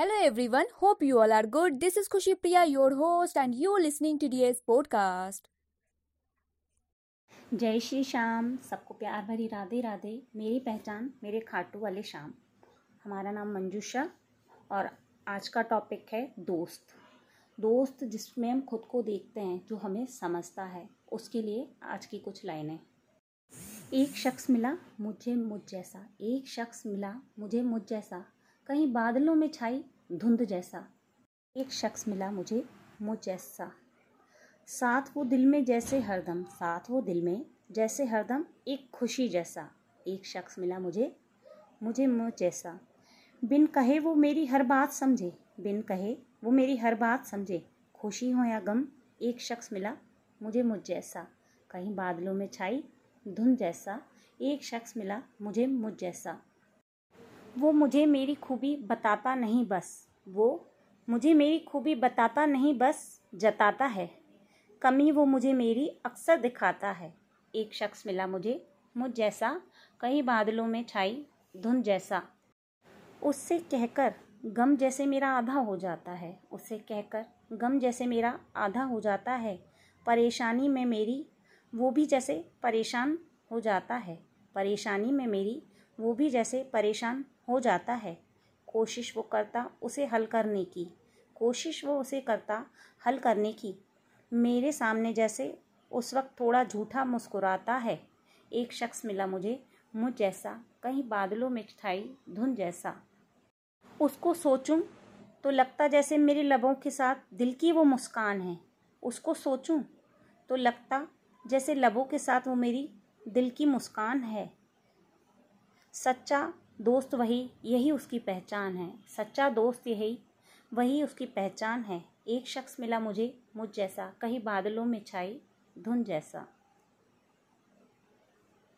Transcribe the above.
Hello everyone, hope you all are good. This is Khushi Priya, your host, and you're listening to today's podcast. जय श्री श्याम। सबको प्यार भरी राधे राधे। मेरी पहचान मेरे खाटू वाले श्याम। हमारा नाम मंजूषा और आज का टॉपिक है दोस्त। दोस्त जिसमें हम खुद को देखते हैं जो हमें समझता है। उसके लिए आज की कुछ लाइनें। एक शख्स मिला मुझे मुझ जैसा। एक शख्स मिला मुझे मुझ जैसा। कहीं बादलों में छाई धुंध जैसा। एक शख्स मिला मुझे मुझ जैसा साथ वो दिल में जैसे हरदम, साथ वो दिल में जैसे हरदम, एक खुशी जैसा। एक शख्स मिला मुझे मुझे मुझ जैसा बिन कहे वो मेरी हर बात समझे, बिन कहे वो मेरी हर बात समझे। खुशी हो या गम, एक शख्स मिला मुझे मुझ जैसा कहीं बादलों में छाई धुंध जैसा, एक शख्स मिला मुझे मुझ जैसा वो मुझे मेरी खूबी बताता नहीं बस। वो मुझे मेरी खूबी बताता नहीं बस, जताता है। कमी वो मुझे मेरी अक्सर दिखाता है। एक शख्स मिला मुझे, मुझ जैसा, कई बादलों में छाई धुंध जैसा। उससे कहकर, गम जैसे मेरा आधा हो जाता है। उससे कहकर, गम जैसे मेरा आधा हो जाता है। परेशानी में मेरी, वो भी जैसे परेशान हो जाता है। परेशानी में मेरी, वो भी जैसे परेशान हो जाता है। कोशिश वो करता उसे हल करने की। कोशिश वो उसे करता हल करने की। मेरे सामने जैसे उस वक्त थोड़ा झूठा मुस्कुराता है। एक शख्स मिला मुझे, मुझ जैसा, कहीं बादलों में छाई धुन जैसा। उसको सोचूं तो लगता जैसे मेरे लबों के साथ दिल की वो मुस्कान है। उसको सोचूं तो लगता जैसे लबों के साथ वो मेरी दिल की मुस्कान है। सच्चा दोस्त वही, यही उसकी पहचान है। सच्चा दोस्त यही, वही उसकी पहचान है। एक शख्स मिला मुझे, मुझ जैसा, कहीं बादलों में छाई, धुन जैसा।